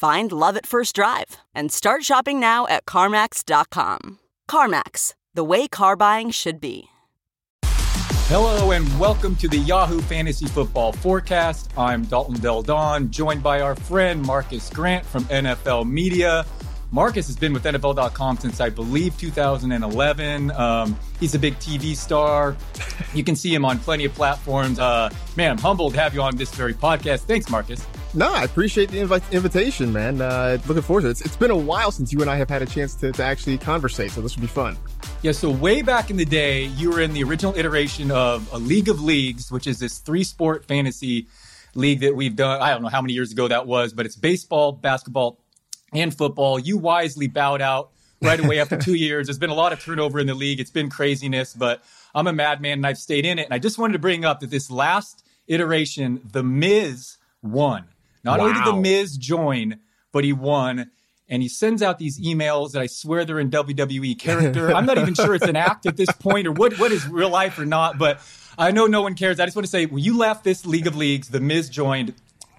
Find love at first drive and start shopping now at CarMax.com. CarMax, the way car buying should be. Hello and welcome to the Yahoo Fantasy Football Forecast. I'm Dalton Del Don, joined by our friend Marcus Grant from NFL Media. Marcus has been with NFL.com since I believe 2011. Um, he's a big TV star. You can see him on plenty of platforms. Uh, man, I'm humbled to have you on this very podcast. Thanks, Marcus. No, I appreciate the invi- invitation, man. Uh, looking forward to it. It's, it's been a while since you and I have had a chance to, to actually conversate, so this would be fun. Yeah, so way back in the day, you were in the original iteration of a League of Leagues, which is this three sport fantasy league that we've done. I don't know how many years ago that was, but it's baseball, basketball, and football. You wisely bowed out right away after two years. There's been a lot of turnover in the league. It's been craziness, but I'm a madman and I've stayed in it. And I just wanted to bring up that this last iteration, The Miz won. Not wow. only did The Miz join, but he won. And he sends out these emails that I swear they're in WWE character. I'm not even sure it's an act at this point or what, what is real life or not, but I know no one cares. I just want to say, when you left this League of Leagues, The Miz joined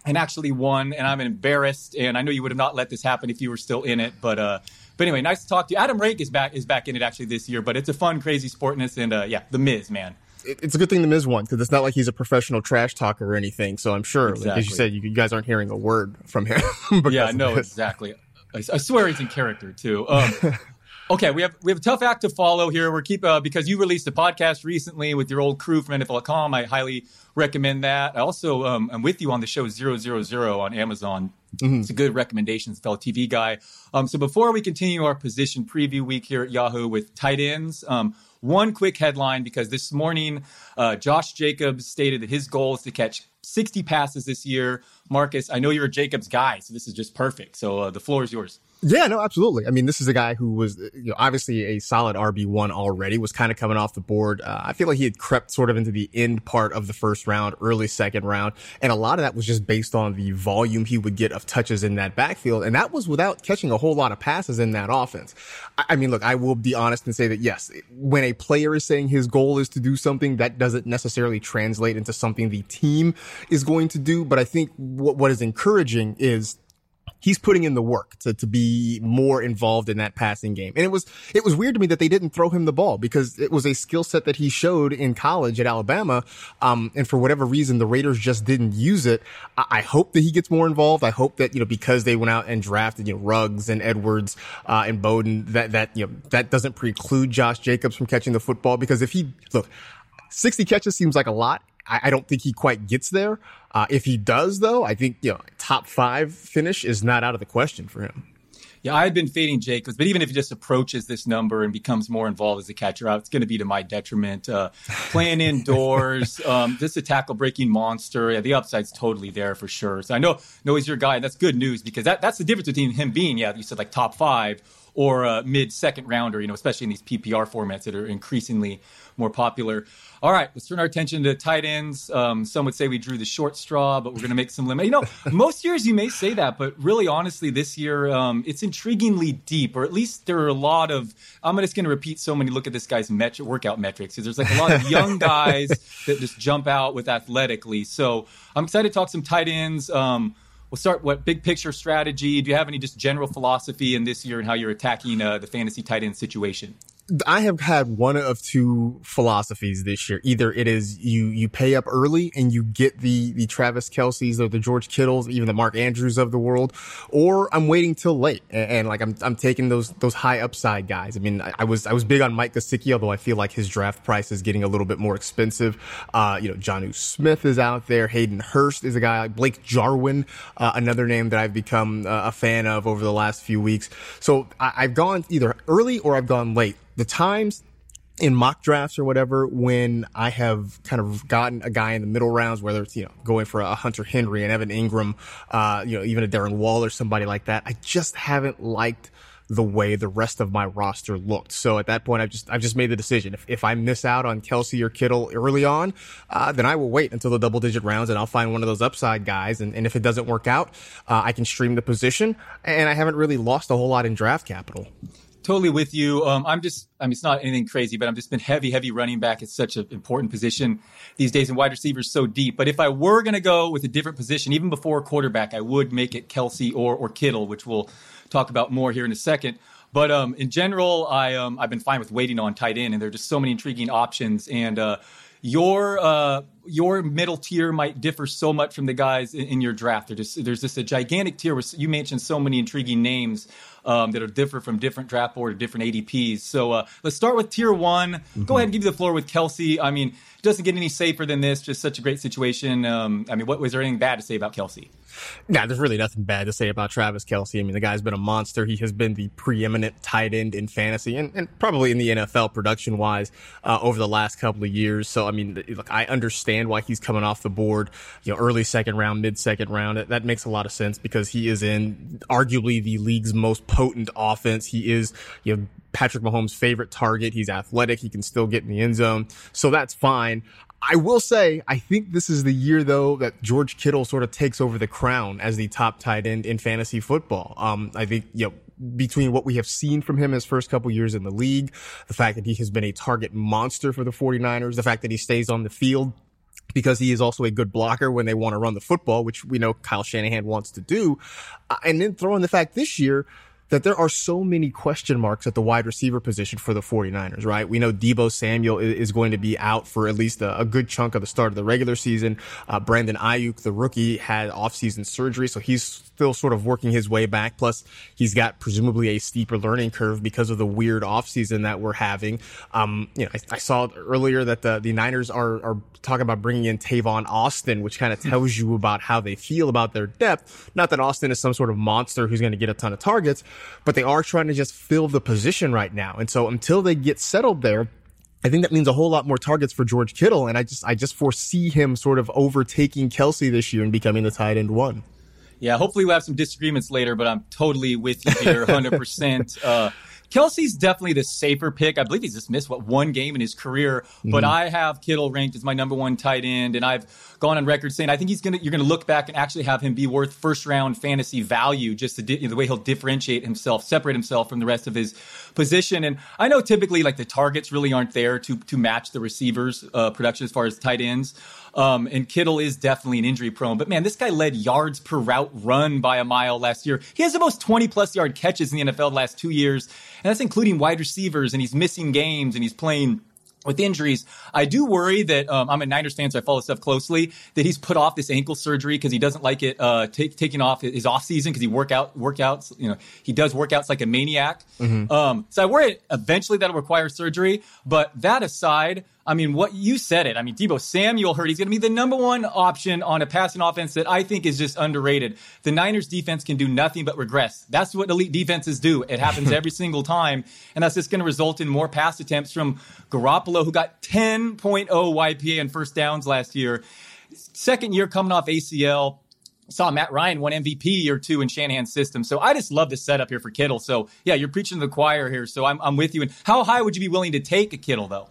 and actually won. And I'm embarrassed. And I know you would have not let this happen if you were still in it. But uh, but anyway, nice to talk to you. Adam Rank is back is back in it actually this year. But it's a fun, crazy sportness. And uh, yeah, the Miz man. It's a good thing the Miz won because it's not like he's a professional trash talker or anything. So I'm sure, exactly. like, as you said, you, you, guys aren't hearing a word from him. yeah, no, exactly. I, I, swear he's in character too. Um, Okay, we have we have a tough act to follow here. We're keep uh, because you released a podcast recently with your old crew from NFL.com. I highly recommend that. I also um, I'm with you on the show Zero Zero Zero on Amazon. Mm-hmm. It's a good recommendation, fellow TV guy. Um, so before we continue our position preview week here at Yahoo with tight ends, um, one quick headline because this morning uh, Josh Jacobs stated that his goal is to catch 60 passes this year. Marcus, I know you're a Jacobs guy, so this is just perfect. So uh, the floor is yours. Yeah, no, absolutely. I mean, this is a guy who was, you know, obviously a solid RB1 already, was kind of coming off the board. Uh, I feel like he had crept sort of into the end part of the first round, early second round. And a lot of that was just based on the volume he would get of touches in that backfield. And that was without catching a whole lot of passes in that offense. I, I mean, look, I will be honest and say that yes, when a player is saying his goal is to do something, that doesn't necessarily translate into something the team is going to do. But I think what, what is encouraging is he's putting in the work to, to be more involved in that passing game. And it was, it was weird to me that they didn't throw him the ball because it was a skill set that he showed in college at Alabama. Um, and for whatever reason, the Raiders just didn't use it. I, I, hope that he gets more involved. I hope that, you know, because they went out and drafted, you know, Ruggs and Edwards, uh, and Bowden, that, that, you know, that doesn't preclude Josh Jacobs from catching the football because if he, look, 60 catches seems like a lot. I, I don't think he quite gets there. Uh, if he does, though, I think you know top five finish is not out of the question for him. Yeah, I've been fading Jacobs, but even if he just approaches this number and becomes more involved as a catcher out, it's going to be to my detriment. Uh, playing indoors, um, just a tackle breaking monster. Yeah, the upside's totally there for sure. So I know, know he's your guy. That's good news because that, that's the difference between him being, yeah, you said like top five or a mid second rounder, you know, especially in these PPR formats that are increasingly more popular. All right, let's turn our attention to tight ends. Um, some would say we drew the short straw, but we're going to make some limit. You know, most years you may say that, but really, honestly, this year um, it's intriguingly deep, or at least there are a lot of. I'm just going to repeat so many. Look at this guy's workout metrics because there's like a lot of young guys that just jump out with athletically. So I'm excited to talk some tight ends. Um, we'll start what big picture strategy. Do you have any just general philosophy in this year and how you're attacking uh, the fantasy tight end situation? I have had one of two philosophies this year. Either it is you you pay up early and you get the the Travis Kelce's or the George Kittles, even the Mark Andrews of the world, or I'm waiting till late and, and like I'm I'm taking those those high upside guys. I mean, I, I, was I was big on Mike Gesicki, although I feel like his draft price is getting a little bit more expensive. Uh, you know, Jonnu Smith is out there. Hayden Hurst is a guy like Blake Jarwin, uh, another name that I've become uh, a fan of over the last few weeks. So I, I've gone either early or I've gone late the times in mock drafts or whatever when I have kind of gotten a guy in the middle rounds, whether it's, you know, going for a Hunter Henry and Evan Engram, uh, you know, even a Darren Wall or somebody like that. I just haven't liked the way the rest of my roster looked. So at that point, I've just, I've just made the decision. If, if I miss out on Kelce or Kittle early on, uh, then I will wait until the double digit rounds and I'll find one of those upside guys. And, and if it doesn't work out, uh, I can stream the position and I haven't really lost a whole lot in draft capital totally with you. Um, I'm just, I mean, it's not anything crazy, but I'm just been heavy, heavy running back. It's such an important position these days, and wide receivers so deep. But if I were going to go with a different position, even before quarterback, I would make it Kelce or or Kittle, which we'll talk about more here in a second. But um, in general, I um, I've been fine with waiting on tight end, and there are just so many intriguing options. And uh, your uh, your middle tier might differ so much from the guys in, in your draft. Just, there's just a gigantic tier where you mentioned so many intriguing names um, that are different from different draft board or different ADPs. So uh, let's start with tier one. Mm-hmm. Go ahead and give you the floor with Kelce. I mean, it doesn't get any safer than this. Just such a great situation. Um, I mean, what was there anything bad to say about Kelce? Yeah, there's really nothing bad to say about Travis Kelce. I mean, the guy's been a monster. He has been the preeminent tight end in fantasy and, and probably in the NFL production wise uh, over the last couple of years. So, I mean, look, I understand why he's coming off the board, you know, early second round, mid second round. That, that makes a lot of sense because he is in arguably the league's most potent offense. He is, you know, Patrick Mahomes' favorite target. He's athletic. He can still get in the end zone. So that's fine. I will say, I think this is the year though that George Kittle sort of takes over the crown as the top tight end in fantasy football. Um, I think, you know, between what we have seen from him his first couple years in the league, the fact that he has been a target monster for the 49ers, the fact that he stays on the field because he is also a good blocker when they want to run the football, which we know Kyle Shanahan wants to do. Uh, and then throw in the fact this year, that there are so many question marks at the wide receiver position for the 49ers, right? We know Deebo Samuel is going to be out for at least a, a good chunk of the start of the regular season. Uh, Brandon Aiyuk, the rookie, had offseason surgery, so he's still sort of working his way back. Plus, he's got presumably a steeper learning curve because of the weird offseason that we're having. Um, you know, I, I, saw earlier that the, the Niners are, are talking about bringing in Tavon Austin, which kind of tells you about how they feel about their depth. Not that Austin is some sort of monster who's going to get a ton of targets, but they are trying to just fill the position right now. And so until they get settled there, I think that means a whole lot more targets for George Kittle. And I just, I just foresee him sort of overtaking Kelce this year and becoming the tight end one. Yeah, hopefully we'll have some disagreements later, but I'm totally with you here, 100%. Uh, Kelce's definitely the safer pick. I believe he's just missed what one game in his career, but mm-hmm. I have Kittle ranked as my number one tight end, and I've gone on record saying I think he's gonna you're gonna look back and actually have him be worth first round fantasy value, just you know, the way he'll differentiate himself, separate himself from the rest of his position. And I know typically like the targets really aren't there to to match the receivers' uh, production as far as tight ends. Um, and Kittle is definitely an injury prone. But man, this guy led yards per route run by a mile last year. He has the most 20 plus yard catches in the NFL the last two years. And that's including wide receivers. And he's missing games and he's playing with injuries, I do worry that um, I'm a Niners fan, so I follow stuff closely. That he's put off this ankle surgery because he doesn't like it uh, take, taking off his off season because he work out workouts. You know, he does workouts like a maniac. Mm-hmm. Um, so I worry eventually that'll require surgery. But that aside, I mean, what you said it. I mean, Deebo Samuel heard he's going to be the number one option on a passing offense that I think is just underrated. The Niners defense can do nothing but regress. That's what elite defenses do. It happens every single time. And that's just going to result in more pass attempts from Garoppolo, who got 10.0 YPA and first downs last year. Second year coming off ACL saw Matt Ryan won MVP or two in Shanahan's system. So I just love the setup here for Kittle. So yeah, you're preaching to the choir here. So I'm, I'm with you. And how high would you be willing to take a Kittle though?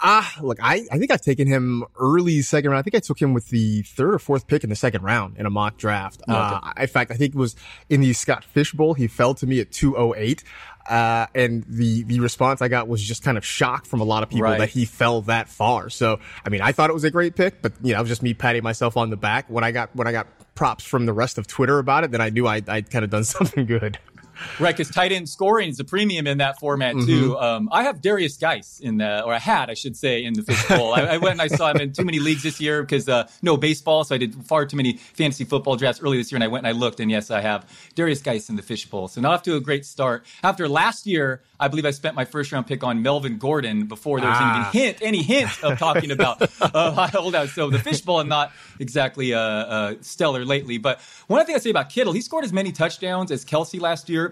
Ah, look, I, I think I've taken him early second round. I think I took him with the third or fourth pick in the second round in a mock draft. Okay. Uh, in fact, I think it was in the Scott Fish Bowl. He fell to me at 208. Uh, and the, the response I got was just kind of shock from a lot of people right. that he fell that far. So, I mean, I thought it was a great pick, but you know, it was just me patting myself on the back when I got, when I got props from the rest of Twitter about it, then I knew I, I'd kind of done something good. Right, because tight end scoring is a premium in that format too. Mm-hmm. Um, I have Darius Guice in the, or I had, I should say, in the fishbowl. I, I, went and I saw him in too many leagues this year because uh, no baseball, so I did far too many fantasy football drafts early this year, and I went and I looked, and yes, I have Darius Guice in the fishbowl. So not off to a great start. After last year, I believe I spent my first round pick on Melvin Gordon before there was ah. any hint, any hint of talking about uh, holdout. So the fishbowl, I'm not exactly uh, uh, stellar lately, but one thing I say about Kittle, he scored as many touchdowns as Kelce last year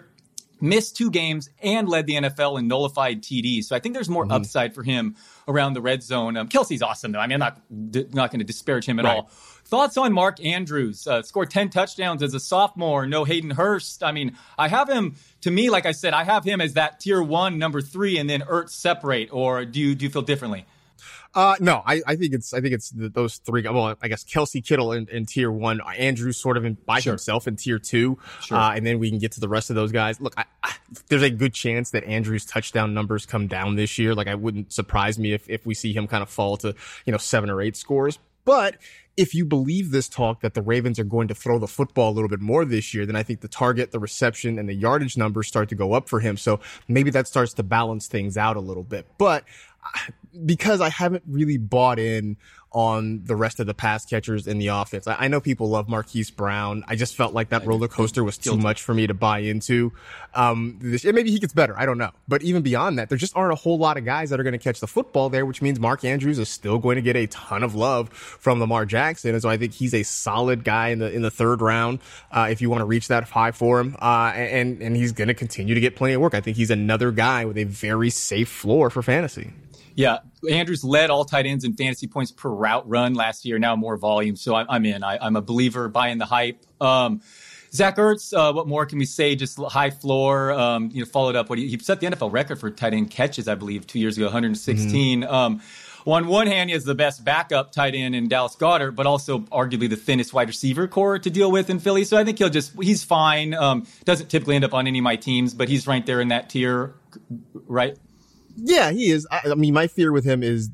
missed two games and led the NFL in nullified TDs. So I think there's more mm-hmm. upside for him around the red zone. Um, Kelce's awesome though. I mean, I'm not not going to disparage him at right. all. Thoughts on Mark Andrews? Uh, scored 10 touchdowns as a sophomore. No Hayden Hurst. I mean, I have him to me, like I said, I have him as that tier one, number three, and then Ertz separate. Or do you do you feel differently? Uh, no, I, I think it's, I think it's the, those three. Well, I guess Kelce Kittle in, in tier one, Andrew sort of in, by sure. himself in tier two. Sure. Uh, and then we can get to the rest of those guys. Look, I, I, there's a good chance that Andrew's touchdown numbers come down this year. Like I wouldn't surprise me if, if we see him kind of fall to, you know, seven or eight scores. But if you believe this talk that the Ravens are going to throw the football a little bit more this year, then I think the target, the reception, and the yardage numbers start to go up for him. So maybe that starts to balance things out a little bit. But because I haven't really bought in on the rest of the pass catchers in the offense. I, I know people love Marquise Brown. I just felt like that roller coaster was too much for me to buy into. Um, this, maybe he gets better. I don't know. But even beyond that, there just aren't a whole lot of guys that are going to catch the football there, which means Mark Andrews is still going to get a ton of love from Lamar Jackson. And so I think he's a solid guy in the, in the third round. Uh, if you want to reach that high for him. Uh, and, and he's going to continue to get plenty of work. I think he's another guy with a very safe floor for fantasy. Yeah, Andrews led all tight ends in fantasy points per route run last year. Now more volume, so I'm, I'm in. I, am a believer, buying the hype. Um, Zach Ertz, uh, what more can we say? Just high floor. Um, you know, followed up what he, he, set the NFL record for tight end catches, I believe, two years ago, 116. Mm-hmm. Um, on one hand, he has the best backup tight end in Dallas Goedert, but also arguably the thinnest wide receiver corps to deal with in Philly. So I think he'll just he's fine. Um, doesn't typically end up on any of my teams, but he's right there in that tier, right? Yeah, he is. I, I, mean, my fear with him is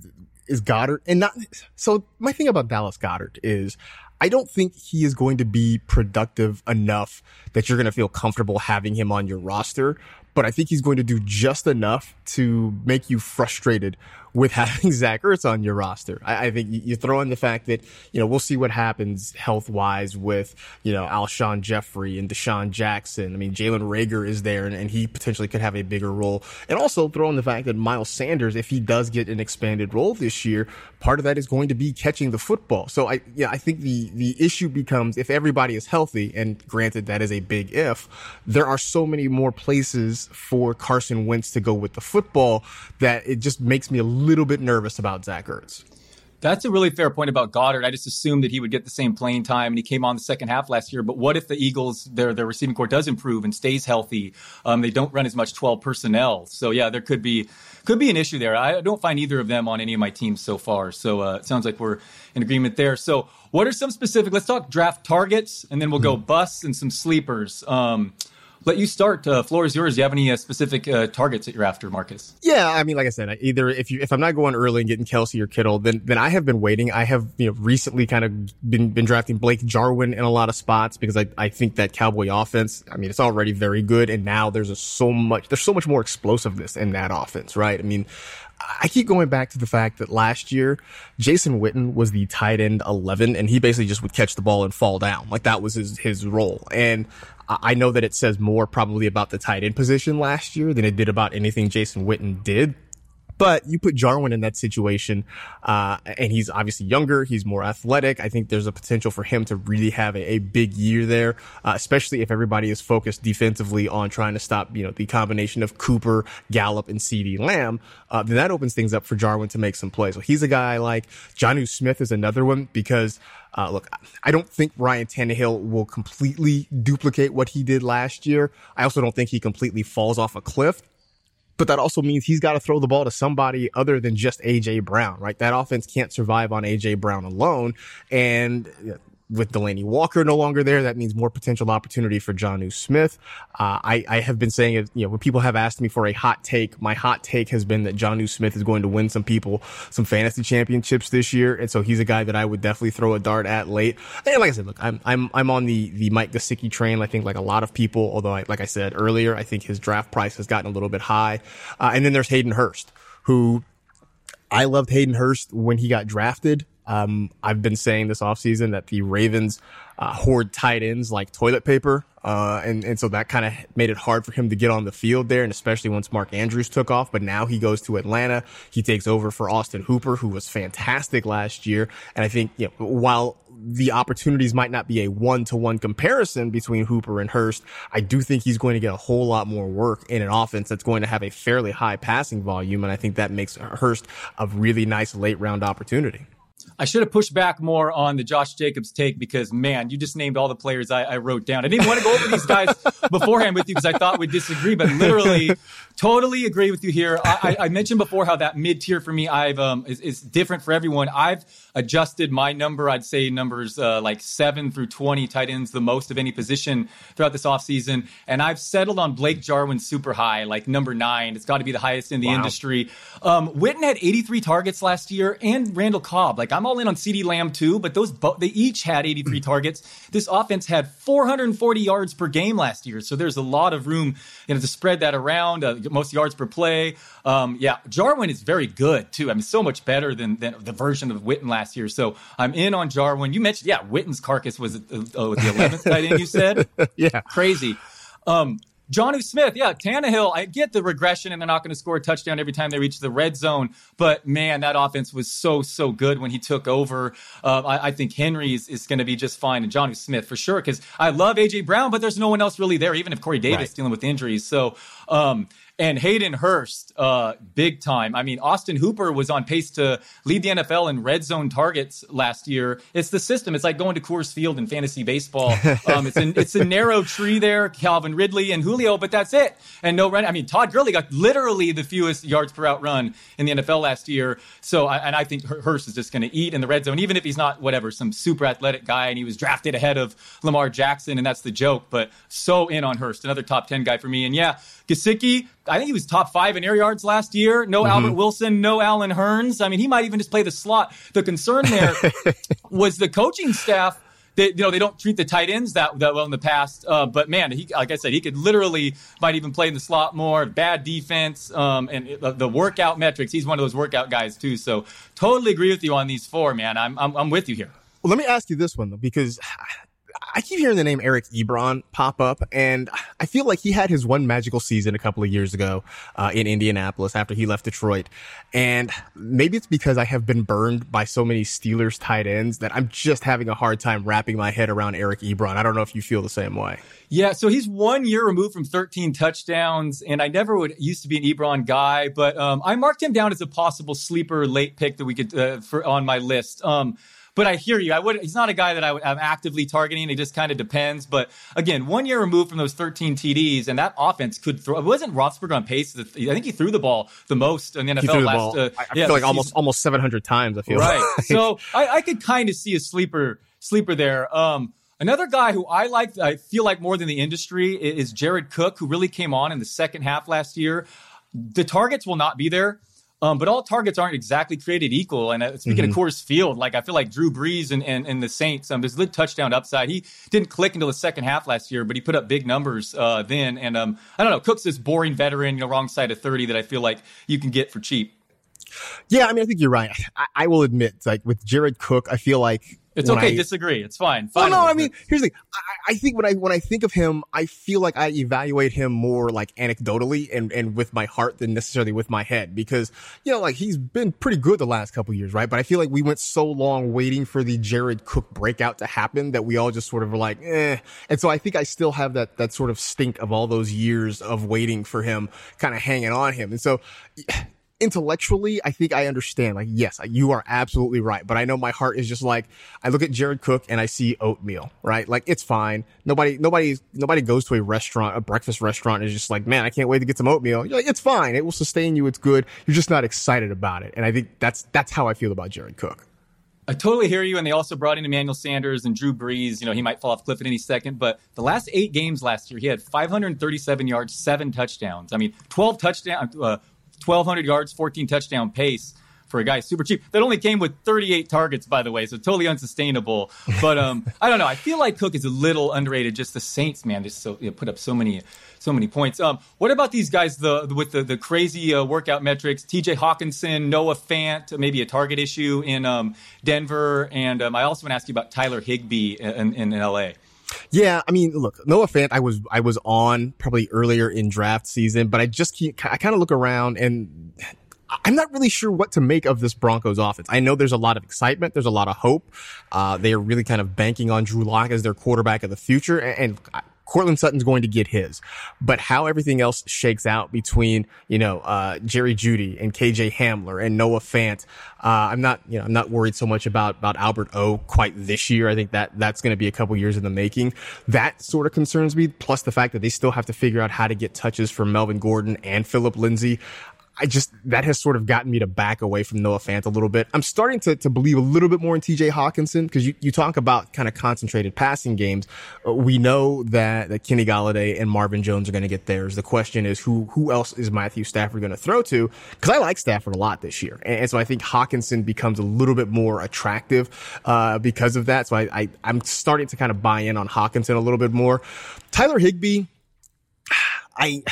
is Goedert, and not. So my thing about Dallas Goedert is, I don't think he is going to be productive enough that you're going to feel comfortable having him on your roster. But I think he's going to do just enough to make you frustrated with having Zach Ertz on your roster. I, I, think you throw in the fact that, you know, we'll see what happens health wise with, you know, Alshon Jeffery and DeSean Jackson. I mean, Jalen Reagor is there and, and, he potentially could have a bigger role. And also throw in the fact that Miles Sanders, if he does get an expanded role this year, part of that is going to be catching the football. So I, yeah, I think the, the issue becomes if everybody is healthy, and granted that is a big if, there are so many more places for Carson Wentz to go with the football that it just makes me a little bit nervous about Zach Ertz. That's a really fair point about Goedert. I just assumed that he would get the same playing time, and he came on the second half last year. But what if the Eagles, their their receiving corps does improve and stays healthy? Um, they don't run as much twelve personnel, so yeah, there could be could be an issue there. I don't find either of them on any of my teams so far. So uh, it sounds like we're in agreement there. So what are some specific? Let's talk draft targets, and then we'll go hmm. busts and some sleepers. Um, let you start. Uh, floor is yours. Do you have any uh, specific uh, targets that you're after, Marcus? Yeah, I mean, like I said, either if you if I'm not going early and getting Kelce or Kittle, then then I have been waiting. I have you know recently kind of been been drafting Blake Jarwin in a lot of spots because I I think that Cowboy offense. I mean, it's already very good, and now there's a so much there's so much more explosiveness in that offense, right? I mean. I keep going back to the fact that last year, Jason Witten was the tight end 11 and he basically just would catch the ball and fall down. Like that was his, his role. And I know that it says more probably about the tight end position last year than it did about anything Jason Witten did. But you put Jarwin in that situation, uh, and he's obviously younger. He's more athletic. I think there's a potential for him to really have a, a big year there, uh, especially if everybody is focused defensively on trying to stop, you know, the combination of Cooper, Gallup, and CeeDee Lamb. Uh, then that opens things up for Jarwin to make some plays. So he's a guy I like Jonnu Smith is another one because uh, look, I don't think Ryan Tannehill will completely duplicate what he did last year. I also don't think he completely falls off a cliff. But that also means he's got to throw the ball to somebody other than just AJ Brown, right? That offense can't survive on AJ Brown alone. And with Delanie Walker no longer there, that means more potential opportunity for Jonnu Smith. Uh, I, I have been saying it, you know, when people have asked me for a hot take, my hot take has been that Jonnu Smith is going to win some people some fantasy championships this year. And so he's a guy that I would definitely throw a dart at late. And like I said, look, I'm, I'm, I'm on the, the Mike Gesicki train. I think like a lot of people, although I, like I said earlier, I think his draft price has gotten a little bit high. Uh, and then there's Hayden Hurst, who I loved Hayden Hurst when he got drafted. Um, I've been saying this offseason that the Ravens uh, hoard tight ends like toilet paper. Uh, and, and so that kind of made it hard for him to get on the field there. And especially once Mark Andrews took off, but now he goes to Atlanta. He takes over for Austin Hooper, who was fantastic last year. And I think, you know, while the opportunities might not be a one to one comparison between Hooper and Hurst, I do think he's going to get a whole lot more work in an offense that's going to have a fairly high passing volume. And I think that makes Hurst a really nice late round opportunity. I should have pushed back more on the Josh Jacobs take because, man, you just named all the players I, I wrote down. I didn't want to go over these guys beforehand with you because I thought we'd disagree, but literally, totally agree with you here. I, I mentioned before how that mid tier for me I've um, is, is, different for everyone. I've adjusted my number. I'd say numbers uh, like seven through 20 tight ends, the most of any position throughout this offseason. And I've settled on Blake Jarwin super high, like number nine. It's got to be the highest in the wow. industry. Um, Witten had 83 targets last year and Randall Cobb. Like I'm all in on CeeDee Lamb too, but those bo- they each had 83 targets. This offense had 440 yards per game last year. So there's a lot of room you know, to spread that around, uh, most yards per play. Um, yeah, Jarwin is very good too. I mean, so much better than, than the version of Witten last year. So I'm in on Jarwin. You mentioned, yeah, Witten's carcass was uh, uh, the 11th tight end, you said? yeah. Crazy. Um, Jonnu Smith, yeah, Tannehill. I get the regression, and they're not going to score a touchdown every time they reach the red zone. But man, that offense was so so good when he took over. Uh, I, I, think Henry is, is going to be just fine, and Jonnu Smith for sure. Because I love AJ Brown, but there's no one else really there, even if Corey Davis right. dealing with injuries. So um, and Hayden Hurst, uh, big time. I mean, Austin Hooper was on pace to lead the NFL in red zone targets last year. It's the system. It's like going to Coors Field in fantasy baseball. Um, it's, a, it's a narrow tree there, Calvin Ridley and Julio, but that's it. And no run. I mean, Todd Gurley got literally the fewest yards per out run in the NFL last year. So, and I think Hurst is just going to eat in the red zone, even if he's not whatever some super athletic guy and he was drafted ahead of Lamar Jackson, and that's the joke. But so in on Hurst, another top ten guy for me. And yeah, Gesicki, I think he was top five in air yards last year. No mm-hmm. Albert Wilson, no Allen Hurns. I mean, he might even just play the slot. The concern there was the coaching staff. They, you know, they don't treat the tight ends that, that well in the past. Uh, but man, he, like I said, he could literally might even play in the slot more. Bad defense um, and it, the workout metrics. He's one of those workout guys too. So totally agree with you on these four, man. I'm I'm, I'm with you here. Well, let me ask you this one though, because I keep hearing the name Eric Ebron pop up, and I feel like he had his one magical season a couple of years ago uh, in Indianapolis after he left Detroit. And maybe it's because I have been burned by so many Steelers tight ends that I'm just having a hard time wrapping my head around Eric Ebron. I don't know if you feel the same way. Yeah, so he's one year removed from 13 touchdowns, and I never would used to be an Ebron guy, but um, I marked him down as a possible sleeper late pick that we could uh, for on my list. Um, but I hear you. I would. He's not a guy that I would, I'm actively targeting. It just kind of depends. But again, one year removed from those 13 TDs, and that offense could throw. It wasn't Roethlisberger on pace. I think he threw the ball the most in the NFL the last. Uh, I, I yeah, feel like almost almost 700 times. I feel right. Like. so I, I could kind of see a sleeper sleeper there. Um, Another guy who I like, I feel like more than the industry is Jared Cook, who really came on in the second half last year. The targets will not be there. Um, but all targets aren't exactly created equal. And uh, speaking mm-hmm. of Coors Field, like I feel like Drew Brees and, and, and the Saints, um, there's a little touchdown upside. He didn't click until the second half last year, but he put up big numbers uh, then. And um, I don't know, Cook's this boring veteran, you know, wrong side of 30 that I feel like you can get for cheap. Yeah, I mean, I think you're right. I, I will admit, like with Jared Cook, I feel like it's okay. I, disagree. It's fine. fine well, no, I mean, here's the thing. I, I, think when I when I think of him, I feel like I evaluate him more like anecdotally and and with my heart than necessarily with my head because you know, like he's been pretty good the last couple years, right? But I feel like we went so long waiting for the Jared Cook breakout to happen that we all just sort of were like, eh. And so I think I still have that that sort of stink of all those years of waiting for him, kind of hanging on him. And so intellectually, I think I understand. Like, yes, you are absolutely right. But I know my heart is just like, I look at Jared Cook and I see oatmeal, right? Like, it's fine. Nobody, nobody, nobody goes to a restaurant, a breakfast restaurant and is just like, man, I can't wait to get some oatmeal. Like, it's fine. It will sustain you. It's good. You're just not excited about it. And I think that's, that's how I feel about Jared Cook. I totally hear you. And they also brought in Emmanuel Sanders and Drew Brees. You know, he might fall off cliff at any second. But the last eight games last year, he had 537 yards, seven touchdowns. I mean, 12 touchdowns, uh, 1,200 yards, 14 touchdown pace for a guy super cheap. That only came with 38 targets, by the way, so totally unsustainable. But um, I don't know. I feel like Cook is a little underrated. Just the Saints, man, just so you know, put up so many so many points. Um, what about these guys the, with the, the crazy uh, workout metrics? T.J. Hockenson, Noah Fant, maybe a target issue in um, Denver, and um, I also want to ask you about Tyler Higbee in, in, in L.A. Yeah, I mean, look, Noah Fant, I was I was on probably earlier in draft season, but I just keep, I kind of look around and I'm not really sure what to make of this Broncos offense. I know there's a lot of excitement. There's a lot of hope. Uh, they are really kind of banking on Drew Lock as their quarterback of the future. And, and Courtland Sutton's going to get his, but how everything else shakes out between, you know, uh, Jerry Jeudy and KJ Hamler and Noah Fant. Uh, I'm not, you know, I'm not worried so much about, about Albert O quite this year. I think that that's going to be a couple years in the making. That sort of concerns me. Plus the fact that they still have to figure out how to get touches from Melvin Gordon and Philip Lindsay. I just, that has sort of gotten me to back away from Noah Fant a little bit. I'm starting to, to believe a little bit more in TJ Hockenson because you, you talk about kind of concentrated passing games. Uh, we know that, that Kenny Golladay and Marvin Jones are going to get theirs. The question is who, who else is Matthew Stafford going to throw to? Cause I like Stafford a lot this year. And, and, so I think Hockenson becomes a little bit more attractive, uh, because of that. So I, I, I'm starting to kind of buy in on Hockenson a little bit more. Tyler Higbee, I,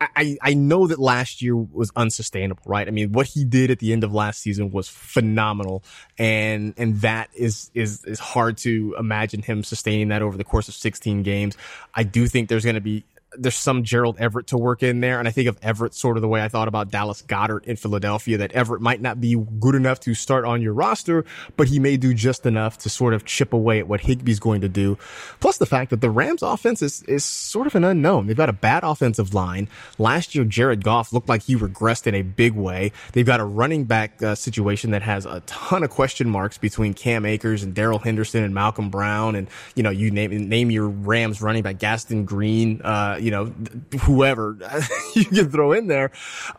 I, I know that last year was unsustainable, right? I mean, what he did at the end of last season was phenomenal. And, and that is, is, is hard to imagine him sustaining that over the course of 16 games. I do think there's going to be there's some Gerald Everett to work in there. And I think of Everett sort of the way I thought about Dallas Goedert in Philadelphia, that Everett might not be good enough to start on your roster, but he may do just enough to sort of chip away at what Higbee's going to do. Plus the fact that the Rams offense is, is sort of an unknown. They've got a bad offensive line. Last year, Jared Goff looked like he regressed in a big way. They've got a running back uh, situation that has a ton of question marks between Cam Akers and Darrell Henderson and Malcolm Brown. And, you know, you name, name your Rams running back Gaston Green, uh, you know, whoever you can throw in there.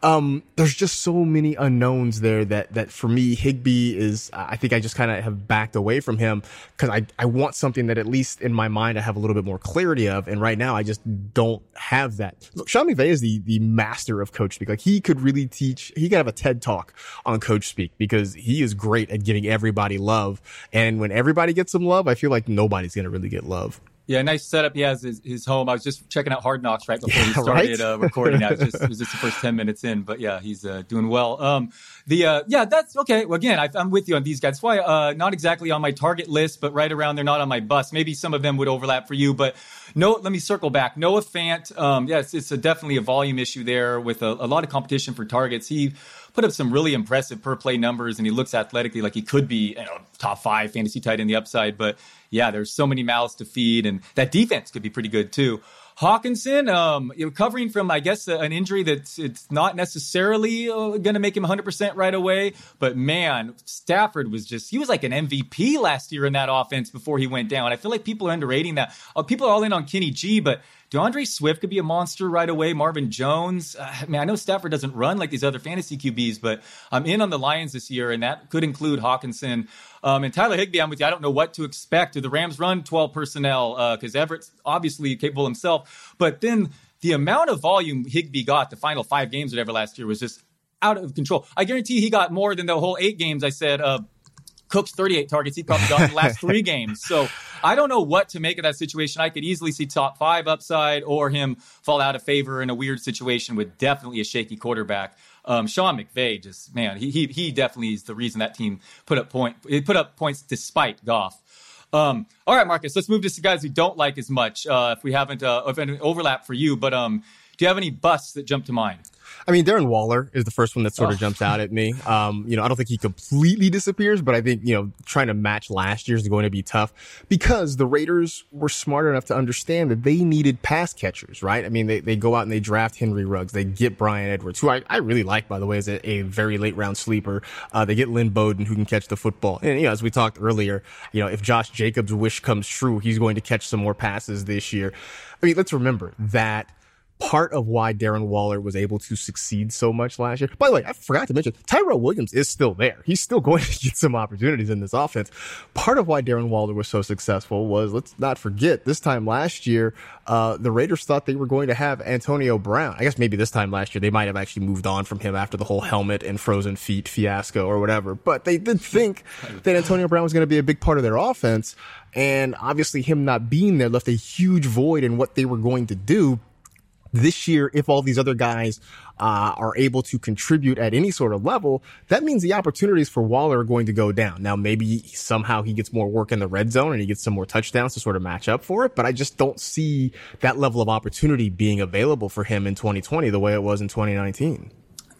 Um, there's just so many unknowns there that, that for me, Higbee is, I think I just kind of have backed away from him because I, I want something that at least in my mind I have a little bit more clarity of. And right now I just don't have that. Look, Sean McVay is the, the master of coach speak. Like he could really teach, he could have a TED talk on coach speak because he is great at giving everybody love. And when everybody gets some love, I feel like nobody's going to really get love. Yeah, nice setup he has his, his home. I was just checking out Hard Knocks right before yeah, we started right? uh, recording. That was just, it was just the first ten minutes in, but yeah, he's uh, doing well. Um, the uh, yeah, that's okay. Well, again, I, am with you on these guys. That's why uh, not exactly on my target list, but right around. They're not on my bus. Maybe some of them would overlap for you, but no. Let me circle back. Noah Fant. Um, yes, it's a, definitely a volume issue there with a, a lot of competition for targets. He put up some really impressive per play numbers, and he looks athletically like he could be you know, top five fantasy tight end in the upside. But yeah, there's so many mouths to feed, and that defense could be pretty good too. Hockenson, um, recovering from, I guess, an injury that's it's not necessarily uh, going to make him 100% right away. But man, Stafford was just, he was like an MVP last year in that offense before he went down. I feel like people are underrating that. Uh, people are all in on Kenny G, but D'Andre Swift could be a monster right away. Marvin Jones. Uh, I mean, I know Stafford doesn't run like these other fantasy QBs, but I'm in on the Lions this year, and that could include Hockenson. Um, and Tyler Higbee, I'm with you. I don't know what to expect. Do the Rams run 12 personnel? Because uh, Everett's obviously capable himself. But then the amount of volume Higbee got the final five games, whatever, last year was just out of control. I guarantee he got more than the whole eight games I said uh, Cook's 38 targets. He probably got in the last three games. So I don't know what to make of that situation. I could easily see top five upside or him fall out of favor in a weird situation with definitely a shaky quarterback. Um, Sean McVay just man, he, he he definitely is the reason that team put up point put up points despite Goff. Um, all right, Marcus, let's move to some guys we don't like as much. Uh, if we haven't, uh, if any overlap for you, but um, do you have any busts that jump to mind? I mean, Darren Waller is the first one that sort of oh. jumps out at me. Um, you know, I don't think he completely disappears, but I think, you know, trying to match last year's is going to be tough because the Raiders were smart enough to understand that they needed pass catchers, right? I mean, they, they go out and they draft Henry Ruggs. They get Bryan Edwards, who I, I really like, by the way, as a, a very late round sleeper. Uh, they get Lynn Bowden, who can catch the football. And, you know, as we talked earlier, you know, if Josh Jacobs' wish comes true, he's going to catch some more passes this year. I mean, let's remember that part of why Darren Waller was able to succeed so much last year. By the way, I forgot to mention Tyrell Williams is still there. He's still going to get some opportunities in this offense. Part of why Darren Waller was so successful was let's not forget this time last year, uh, the Raiders thought they were going to have Antonio Brown. I guess maybe this time last year they might have actually moved on from him after the whole helmet and frozen feet fiasco or whatever. But they did think that Antonio Brown was going to be a big part of their offense. And obviously him not being there left a huge void in what they were going to do this year, if all these other guys uh, are able to contribute at any sort of level, that means the opportunities for Waller are going to go down. Now, maybe somehow he gets more work in the red zone and he gets some more touchdowns to sort of match up for it, but I just don't see that level of opportunity being available for him in 2020 the way it was in 2019.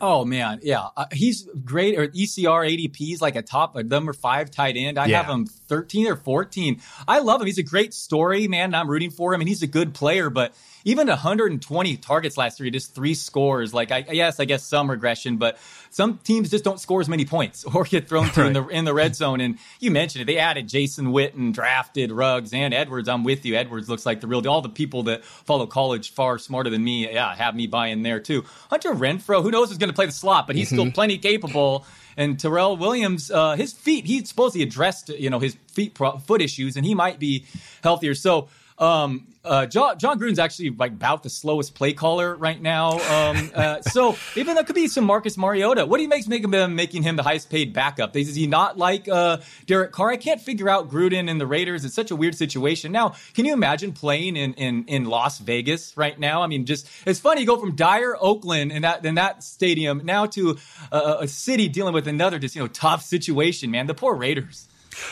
Oh man, yeah, uh, he's great. Or ECR ADP is like a top a number five tight end. I yeah. have him thirteen or fourteen. I love him. He's a great story, man. I'm rooting for him, and he's a good player. But even 120 targets last year, just three scores. Like, I yes, I guess some regression, but some teams just don't score as many points or get thrown to right. in the in the red zone. And you mentioned it; they added Jason Witten, drafted Ruggs and Edwards. I'm with you. Edwards looks like the real. Deal. All the people that follow college far smarter than me, yeah, have me buying there too. Hunter Renfrow, who knows, is going to play the slot, but he's mm-hmm. still plenty capable. And Tyrell Williams, uh, his feet, he supposedly addressed, you know, his feet foot issues, and he might be healthier. So um, uh, Jon, Jon Gruden's actually like about the slowest play caller right now. Um, uh, so even that could be some Marcus Mariota. What do you make making him making him the highest paid backup? Is he not like uh, Derek Carr? I can't figure out Gruden and the Raiders. It's such a weird situation. Now, can you imagine playing in in, in Las Vegas right now? I mean, just it's funny. You go from dire Oakland and that in that stadium now to a, a city dealing with another just you know tough situation. Man, the poor Raiders.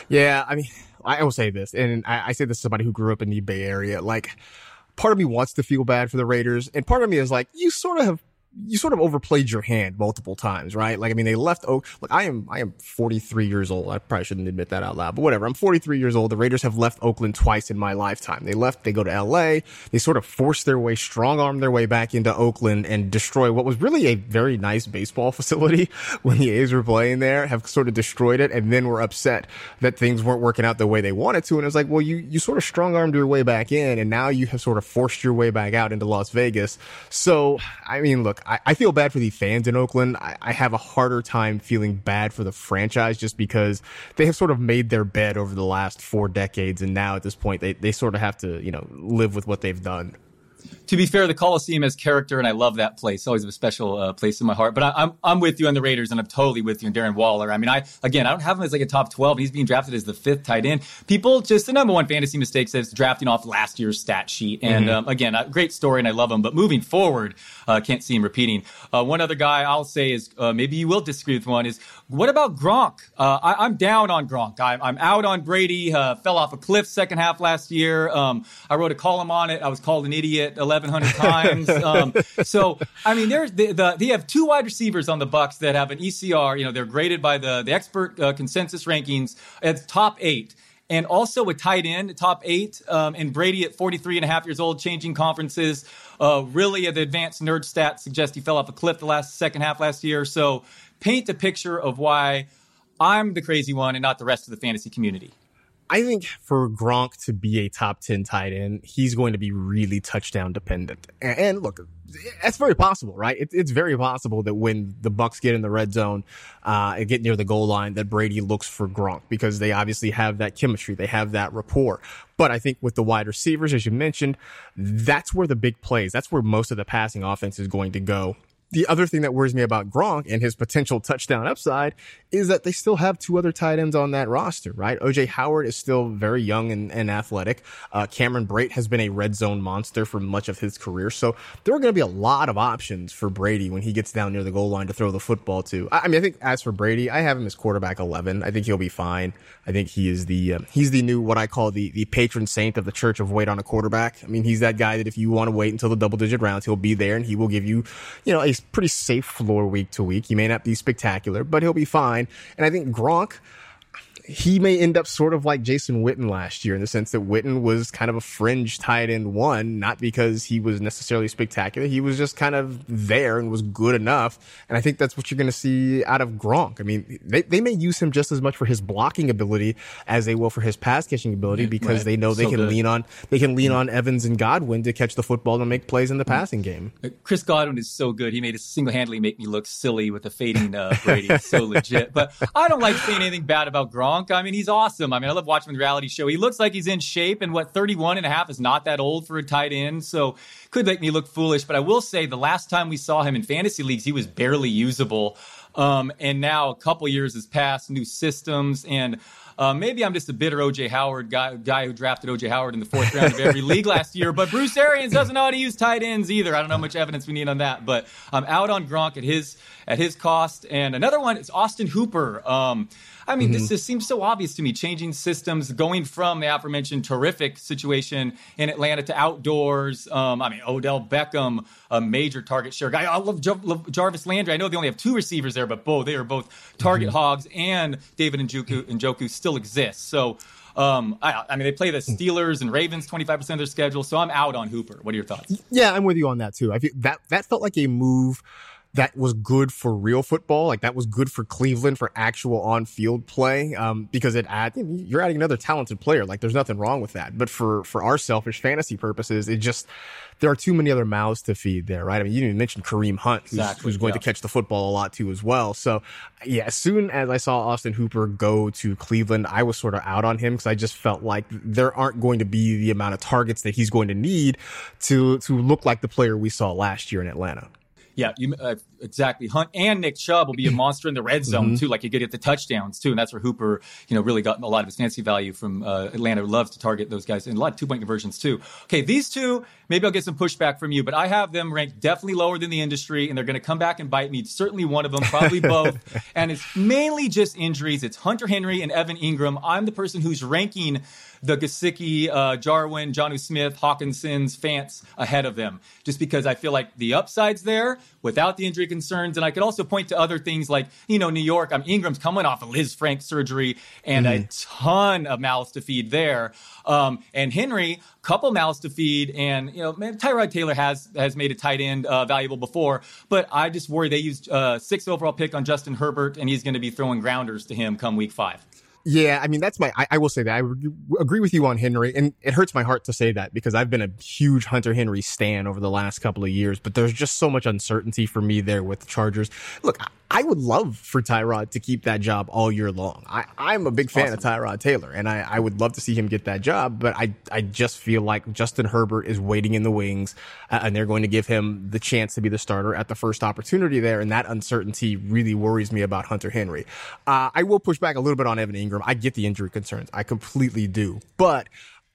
Yeah, I mean I will say this, and I, I say this as somebody who grew up in the Bay Area. Like, part of me wants to feel bad for the Raiders, and part of me is like, you sort of have you sort of overplayed your hand multiple times, right? Like, I mean, they left Oak. Look, I am, I am 43 years old. I probably shouldn't admit that out loud, but whatever. I'm 43 years old. The Raiders have left Oakland twice in my lifetime. They left, they go to LA. They sort of force their way, strong arm their way back into Oakland and destroy what was really a very nice baseball facility when the A's were playing there, have sort of destroyed it and then were upset that things weren't working out the way they wanted to. And it's like, well, you, you sort of strong armed your way back in and now you have sort of forced your way back out into Las Vegas. So, I mean, look, I, I, feel bad for the fans in Oakland. I, I, have a harder time feeling bad for the franchise just because they have sort of made their bed over the last four decades. And now at this point, they, they sort of have to, you know, live with what they've done to be fair, the Coliseum has character, and I love that place. Always a special uh, place in my heart. But I, am I'm, I'm with you on the Raiders, and I'm totally with you on Darren Waller. I mean, I again, I don't have him as like a top 12. He's being drafted as the fifth tight end. People just the number one fantasy mistake is drafting off last year's stat sheet. And mm-hmm. um, again, a great story, and I love him. But moving forward, uh, can't see him repeating. Uh, one other guy I'll say is uh, maybe you will disagree with one is what about Gronk? Uh, I, am down on Gronk. I, am out on Brady. Uh, fell off a cliff second half last year. Um, I wrote a column on it. I was called an idiot 1,100 times. Um, so I mean, there's the, the, they have two wide receivers on the Bucs that have an ECR. You know, they're graded by the the expert uh, consensus rankings at top eight and also a tight end, top eight, um, and Brady at 43 and a half years old, changing conferences. Uh, really, the advanced nerd stats suggest he fell off a cliff the last second half last year. So paint a picture of why I'm the crazy one and not the rest of the fantasy community. I think for Gronk to be a top 10 tight end, he's going to be really touchdown dependent. And, look, that's very possible, right? it's very possible that when the Bucs get in the red zone, uh, and get near the goal line, that Brady looks for Gronk because they obviously have that chemistry. They have that rapport. But I think with the wide receivers, as you mentioned, that's where the big plays, that's where most of the passing offense is going to go the other thing that worries me about Gronk and his potential touchdown upside is that they still have two other tight ends on that roster, right? OJ Howard is still very young and, and athletic. Uh, Cameron Brate has been a red zone monster for much of his career. So there are going to be a lot of options for Brady when he gets down near the goal line to throw the football to. I, I mean, I think as for Brady, I have him as quarterback 11. I think he'll be fine. I think he is the, uh, he's the new, what I call the, the patron saint of the church of wait on a quarterback. I mean, he's that guy that if you want to wait until the double digit rounds, he'll be there and he will give you, you know, a pretty safe floor week to week. He may not be spectacular, but he'll be fine. And I think Gronk, he may end up sort of like Jason Witten last year in the sense that Witten was kind of a fringe tight end one, not because he was necessarily spectacular. He was just kind of there and was good enough. And I think that's what you're going to see out of Gronk. I mean, they, they may use him just as much for his blocking ability as they will for his pass catching ability because right. they know they so can good. lean on, they can lean on Evans and Godwin to catch the football and make plays in the mm-hmm. passing game. Uh, Chris Godwin is so good. He made it single handedly make me look silly with the fading uh, Brady. So legit. But I don't like saying anything bad about Gronk. I mean, he's awesome. I mean, I love watching the reality show. He looks like he's in shape, and what 31 and a half is not that old for a tight end. So could make me look foolish. But I will say the last time we saw him in fantasy leagues, he was barely usable. Um, and now a couple years has passed, new systems, and uh, maybe I'm just a bitter OJ Howard guy, guy who drafted OJ Howard in the fourth round of every league last year. But Bruce Arians doesn't know how to use tight ends either. I don't know how much evidence we need on that. But I'm out on Gronk at his at his cost. And another one is Austin Hooper. Um, I mean, mm-hmm. this just seems so obvious to me. Changing systems, going from the aforementioned terrific situation in Atlanta to outdoors. Um, I mean, Odell Beckham, a major target share guy. I love, love, Jarvis Landry. I know they only have two receivers there, but both they are both target mm-hmm. hogs. And David Njoku, Njoku still exists. So. Um, I, I, mean, they play the Steelers and Ravens 25% of their schedule, so I'm out on Hooper. What are your thoughts? Yeah, I'm with you on that too. I feel that that felt like a move that was good for real football. Like that was good for Cleveland for actual on field play. Um, because it add, you're adding another talented player. Like there's nothing wrong with that. But for, for our selfish fantasy purposes, it just, there are too many other mouths to feed there, right? I mean, you didn't even mention Kareem Hunt, who's, exactly, who's going yeah. to catch the football a lot too as well. So yeah, as soon as I saw Austin Hooper go to Cleveland, I was sort of out on him because I just felt like there aren't going to be the amount of targets that he's going to need to, to look like the player we saw last year in Atlanta. Yeah, you, uh, exactly. Hunt and Nick Chubb will be a monster in the red zone mm-hmm. too. Like you get at the touchdowns too, and that's where Hooper, you know, really got a lot of his fancy value from uh, Atlanta. Loves to target those guys and a lot of two point conversions too. Okay, these two maybe I'll get some pushback from you, but I have them ranked definitely lower than the industry, and they're going to come back and bite me. Certainly one of them, probably both, and it's mainly just injuries. It's Hunter Henry and Evan Engram. I'm the person who's ranking the Gesicki, uh, Jarwin, Jonnu Smith, Hockenson's, Fants ahead of them, just because I feel like the upside's there without the injury concerns. And I could also point to other things like, you know, New York, I'm Engram's coming off Lisfranc surgery and mm-hmm. a ton of mouths to feed there. Um, and Henry, couple mouths to feed, and you know, man, Tyrod Taylor has has made a tight end uh, valuable before, but I just worry they used uh, sixth overall pick on Justin Herbert, and he's going to be throwing grounders to him come week five. Yeah, I mean that's my. I, I, will say that I agree with you on Henry, and it hurts my heart to say that because I've been a huge Hunter Henry stan over the last couple of years. But there's just so much uncertainty for me there with the Chargers. Look, I would love for Tyrod to keep that job all year long. I, I'm a big fan awesome. of Tyrod Taylor, and I, I would love to see him get that job. But I I just feel like Justin Herbert is waiting in the wings, uh, and they're going to give him the chance to be the starter at the first opportunity there, and that uncertainty really worries me about Hunter Henry. Uh, I will push back a little bit on Evan Engram. I get the injury concerns, I completely do, but.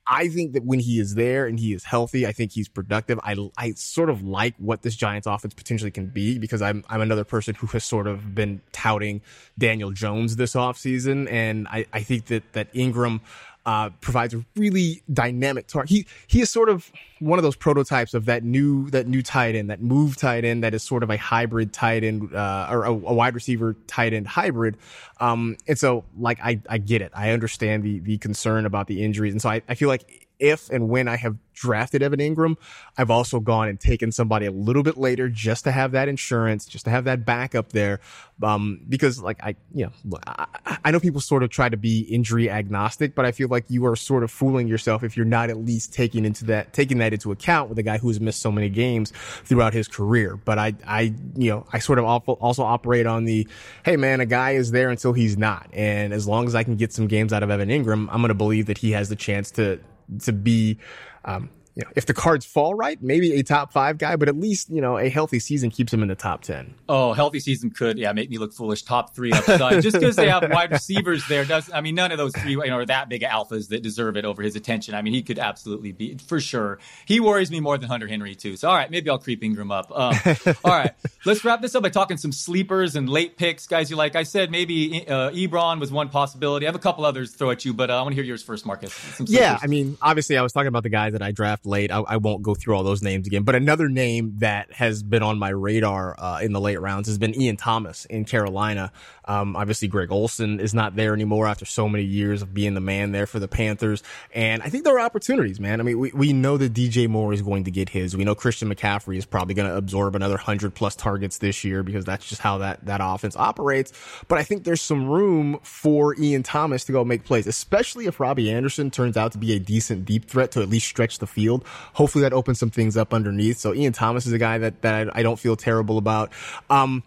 I think that when he is there and he is healthy, I think he's productive. I, I sort of like what this Giants offense potentially can be because I'm, I'm another person who has sort of been touting Daniel Jones this offseason. And I, I think that, that Engram, uh, provides a really dynamic target. He he is sort of one of those prototypes of that new that new tight end, that move tight end that is sort of a hybrid tight end uh, or a, a, wide receiver tight end hybrid. Um, and so like I I get it. I understand the the concern about the injuries, and so I, I feel like if and when I have drafted Evan Engram, I've also gone and taken somebody a little bit later just to have that insurance, just to have that backup there. Um, because like I, you know, I, I, know people sort of try to be injury agnostic, but I feel like you are sort of fooling yourself if you're not at least taking into that, taking that into account with a guy who's missed so many games throughout his career. But I, I, you know, I sort of also operate on the, hey man, a guy is there until he's not. And as long as I can get some games out of Evan Engram, I'm going to believe that he has the chance to, to be um, you know, if the cards fall right, maybe a top five guy, but at least, you know, a healthy season keeps him in the top 10. Oh, healthy season could, yeah, make me look foolish. Top three upside. Just because they have wide receivers there does, I mean, none of those three, you know, are that big alphas that deserve it over his attention. I mean, he could absolutely be, for sure. He worries me more than Hunter Henry, too. So, all right, maybe I'll creep Engram up. Um, all right, let's wrap this up by talking some sleepers and late picks, guys you like. I said maybe uh, Ebron was one possibility. I have a couple others to throw at you, but uh, I want to hear yours first, Marcus. Yeah, I mean, obviously, I was talking about the guys that I drafted draft late. I, I, won't go through all those names again, but another name that has been on my radar uh, in the late rounds has been Ian Thomas in Carolina. Um, obviously, Greg Olsen is not there anymore after so many years of being the man there for the Panthers. And I think there are opportunities, man. I mean, we, we know that DJ Moore is going to get his. We know Christian McCaffrey is probably going to absorb another 100 plus targets this year because that's just how that, that offense operates. But I think there's some room for Ian Thomas to go make plays, especially if Robbie Anderson turns out to be a decent deep threat to at least stretch the field. Hopefully that opens some things up underneath. So Ian Thomas is a guy that, that I don't feel terrible about. Um,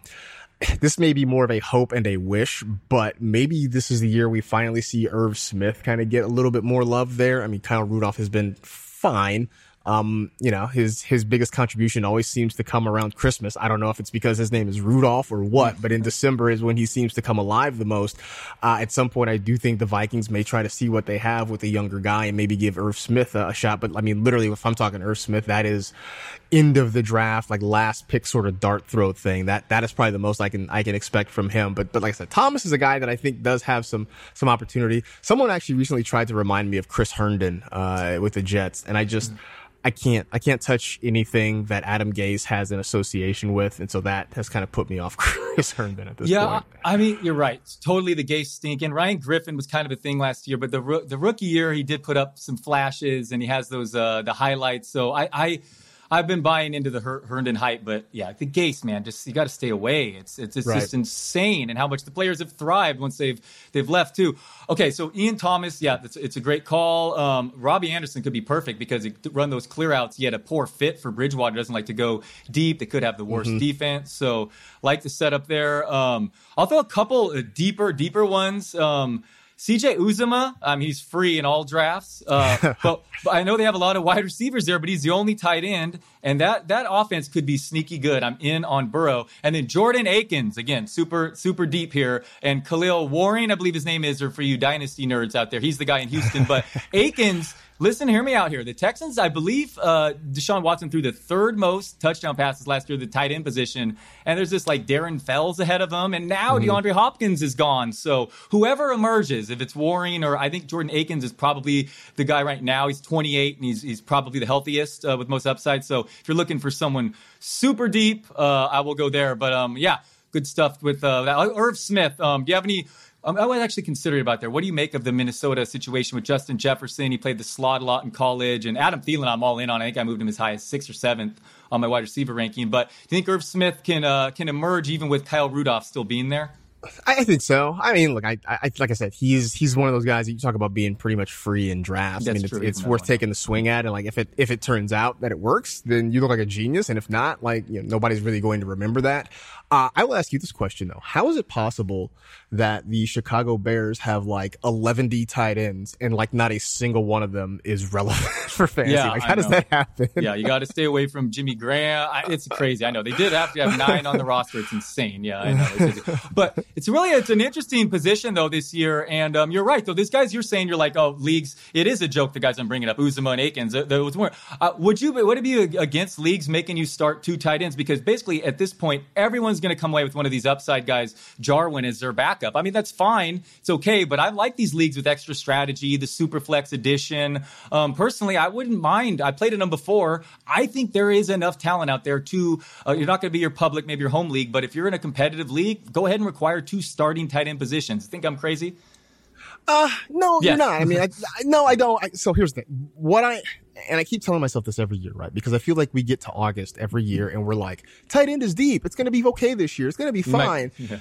this may be more of a hope and a wish, but maybe this is the year we finally see Irv Smith kind of get a little bit more love there. I mean, Kyle Rudolph has been fine. Um, you know, his, his biggest contribution always seems to come around Christmas. I don't know if it's because his name is Rudolph or what, but in December is when he seems to come alive the most. Uh, at some point, I do think the Vikings may try to see what they have with a younger guy and maybe give Irv Smith a, a shot. But I mean, literally, if I'm talking Irv Smith, that is end of the draft, like last pick sort of dart throw thing. That, that is probably the most I can, I can expect from him. But, but like I said, Thomas is a guy that I think does have some, some opportunity. Someone actually recently tried to remind me of Chris Herndon, uh, with the Jets. And I just, mm-hmm I can't I can't touch anything that Adam Gase has an association with, and so that has kind of put me off Chris Herndon at this yeah, point. Yeah, I mean you're right. It's totally the Gase stinking. Ryan Griffin was kind of a thing last year, but the the rookie year he did put up some flashes and he has those uh, the highlights. So I, I I've been buying into the Her- Herndon hype, but yeah, the Gase man, just you got to stay away. It's it's, it's right. just insane, and how much the players have thrived once they've they've left too. Okay, so Ian Thomas, yeah, it's, it's a great call. Um, Robbie Anderson could be perfect because he run those clear outs. He had a poor fit for Bridgewater. Doesn't like to go deep. They could have the worst mm-hmm. defense, so like the setup there. Um, I'll throw a couple uh, deeper deeper ones. Um, CJ Uzomah, um, he's free in all drafts. Uh, but, but, I know they have a lot of wide receivers there, but he's the only tight end, and that that offense could be sneaky good. I'm in on Burrow, and then Jordan Akins again, super super deep here, and Kahale Warring, I believe his name is, or for you dynasty nerds out there, he's the guy in Houston. But Akins Listen, hear me out here. The Texans, I believe, uh, Deshaun Watson threw the third most touchdown passes last year, the tight end position, and there's this like Darren Fells ahead of him, and now mm-hmm. DeAndre Hopkins is gone. So whoever emerges, if it's Warring or I think Jordan Akins is probably the guy right now. He's 28 and he's he's probably the healthiest uh, with most upside. So if you're looking for someone super deep, uh, I will go there. But um, yeah, good stuff with uh, that. Irv Smith. Um, do you have any? Um, I was actually considering about there. What do you make of the Minnesota situation with Justin Jefferson? He played the slot a lot in college, and Adam Thielen, I'm all in on. I think I moved him as high as sixth or seventh on my wide receiver ranking. But do you think Irv Smith can uh, can emerge even with Kyle Rudolph still being there? I think so. I mean, look, I, I, like I said, he's he's one of those guys that you talk about being pretty much free in drafts. That's I mean, it's, it's worth taking the swing at, and like if it if it turns out that it works, then you look like a genius, and if not, like you know, nobody's really going to remember that. Uh, I will ask you this question though: How is it possible that the Chicago Bears have like 11 D tight ends and like not a single one of them is relevant for fantasy? Yeah, like, how does that happen? Yeah, you got to stay away from Jimmy Graham. I, it's crazy. I know they did have to have nine on the roster. It's insane. Yeah, I know. but it's really it's an interesting position though this year. And um, you're right though. These guys you're saying you're like oh leagues. It is a joke. The guys I'm bringing up Uzomah and Akins. Was more. Uh, would you would it be against leagues making you start two tight ends because basically at this point everyone's going to come away with one of these upside guys, Jarwin, as their backup. I mean, that's fine. It's okay. But I like these leagues with extra strategy, the super flex edition. Um, personally, I wouldn't mind. I played in them before. I think there is enough talent out there to, uh, you're not going to be your public, maybe your home league, but if you're in a competitive league, go ahead and require two starting tight end positions. Think I'm crazy? Uh, no, yes. you're not. I mean, I, I, no, I don't. I, so here's the thing. What I, and I keep telling myself this every year, right? Because I feel like we get to August every year and we're like, tight end is deep. It's going to be okay this year. It's going to be fine. Yeah.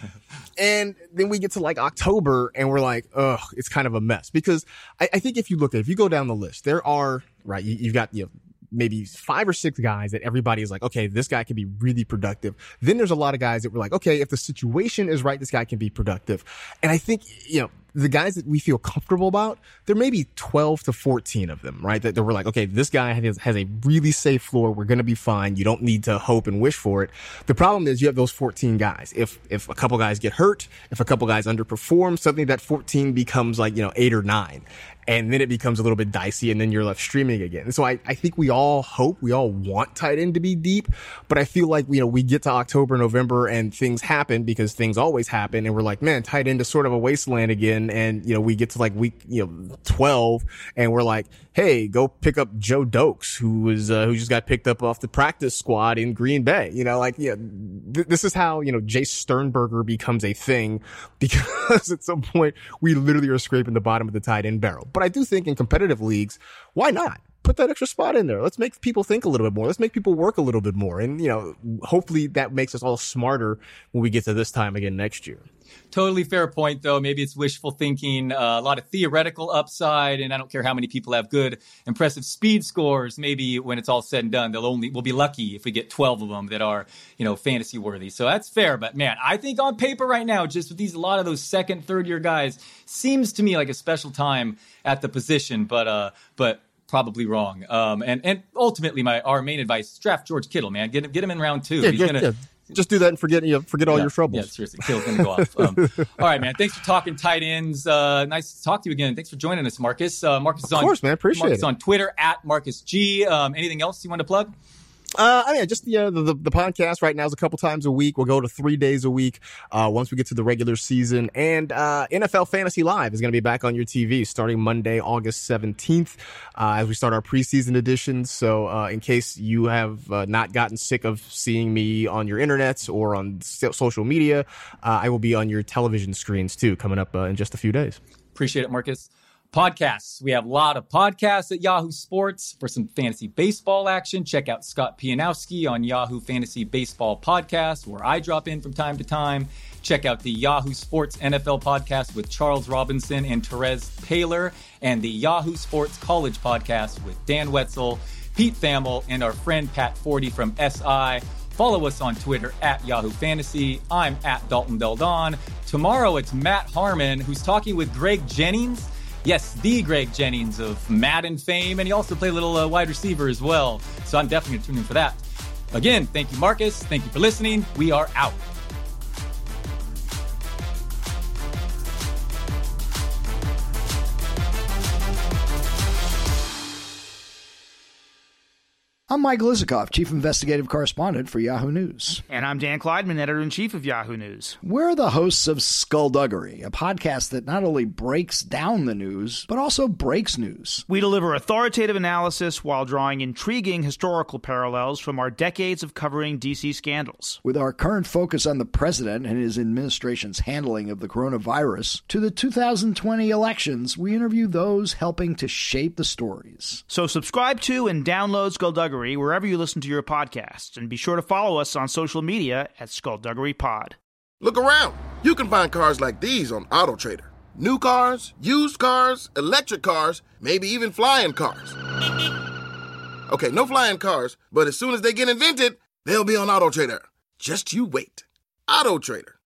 And then we get to like October and we're like, ugh, it's kind of a mess. Because I, I think if you look at, if you go down the list, there are, right, you, you've got, you know, maybe five or six guys that everybody is like, okay, this guy can be really productive. Then there's a lot of guys that were like, okay, if the situation is right, this guy can be productive. And I think, you know, the guys that we feel comfortable about, there may be 12 to 14 of them, right? That, that we're like, okay, this guy has, has a really safe floor. We're going to be fine. You don't need to hope and wish for it. The problem is you have those 14 guys. If, if a couple guys get hurt, if a couple guys underperform, suddenly that 14 becomes like, you know, eight or nine and then it becomes a little bit dicey and then you're left streaming again. so I, I think we all hope, we all want tight end to be deep, but I feel like, you know, we get to October, November and things happen because things always happen and we're like, man, tight end is sort of a wasteland again season and, you know, we get to like week, you know, 12 and we're like, Hey, go pick up Joe Dokes, who was, uh, who just got picked up off the practice squad in Green Bay. You know, like, yeah, th- this is how, you know, Jace Sternberger becomes a thing because at some point we literally are scraping the bottom of the tight end barrel. But I do think in competitive leagues, why not? Put that extra spot in there. Let's make people think a little bit more. Let's make people work a little bit more. And, you know, hopefully that makes us all smarter when we get to this time again next year. Totally fair point, though. Maybe it's wishful thinking, uh, a lot of theoretical upside, and I don't care how many people have good, impressive speed scores. Maybe when it's all said and done, they'll only we'll be lucky if we get twelve of them that are you know fantasy worthy. So that's fair. But man, I think on paper right now, just with these a lot of those second, third year guys, seems to me like a special time at the position. But uh, but probably wrong. Um, and and ultimately, my our main advice: draft George Kittle, man. Get him get him in round two. Yeah, He's gonna, yeah. Just do that and forget you know, forget all your troubles. Yeah, seriously, Kittle's gonna go off. Um, all right, man. Thanks for talking tight ends. Uh, nice to talk to you again. Thanks for joining us, Marcus. Uh, Marcus of is on. course, man. Appreciate Marcus it. on Twitter at Marcus G. Um, anything else you want to plug? Uh, I mean, just the, the, the podcast right now is a couple times a week. We'll go to three days a week uh, once we get to the regular season. And uh, NFL Fantasy Live is going to be back on your TV starting Monday, August 17th, uh, as we start our preseason edition. So, uh, in case you have uh, not gotten sick of seeing me on your internet or on social media, uh, I will be on your television screens too, coming up in just a few days. Appreciate it, Marcus podcasts. We have a lot of podcasts at Yahoo Sports for some fantasy baseball action. Check out Scott Pianowski on Yahoo Fantasy Baseball Podcast, where I drop in from time to time. Check out the Yahoo Sports NFL podcast with Charles Robinson and Terez Paylor, and the Yahoo Sports College podcast with Dan Wetzel, Pete Thamel, and our friend Pat Forde from SI. Follow us on Twitter at Yahoo Fantasy. I'm at Dalton Del Don. Tomorrow it's Matt Harmon, who's talking with Greg Jennings Yes, the Greg Jennings of Madden fame, and he also played a little uh, wide receiver as well. So I'm definitely tune in for that. Again, thank you, Marcus. Thank you for listening. We are out. I'm Mike Isikoff, Chief Investigative Correspondent for Yahoo News. And I'm Dan Klaidman, Editor in Chief of Yahoo News. We're the hosts of Skullduggery, a podcast that not only breaks down the news, but also breaks news. We deliver authoritative analysis while drawing intriguing historical parallels from our decades of covering DC scandals. With our current focus on the president and his administration's handling of the coronavirus, to the 2020 elections, we interview those helping to shape the stories. So subscribe to and download Skullduggery wherever you listen to your podcasts, and be sure to follow us on social media at Skullduggery Pod. Look around. You can find cars like these on AutoTrader. New cars, used cars, electric cars, maybe even flying cars. Okay, no flying cars, but as soon as they get invented, they'll be on AutoTrader. Just you wait. AutoTrader.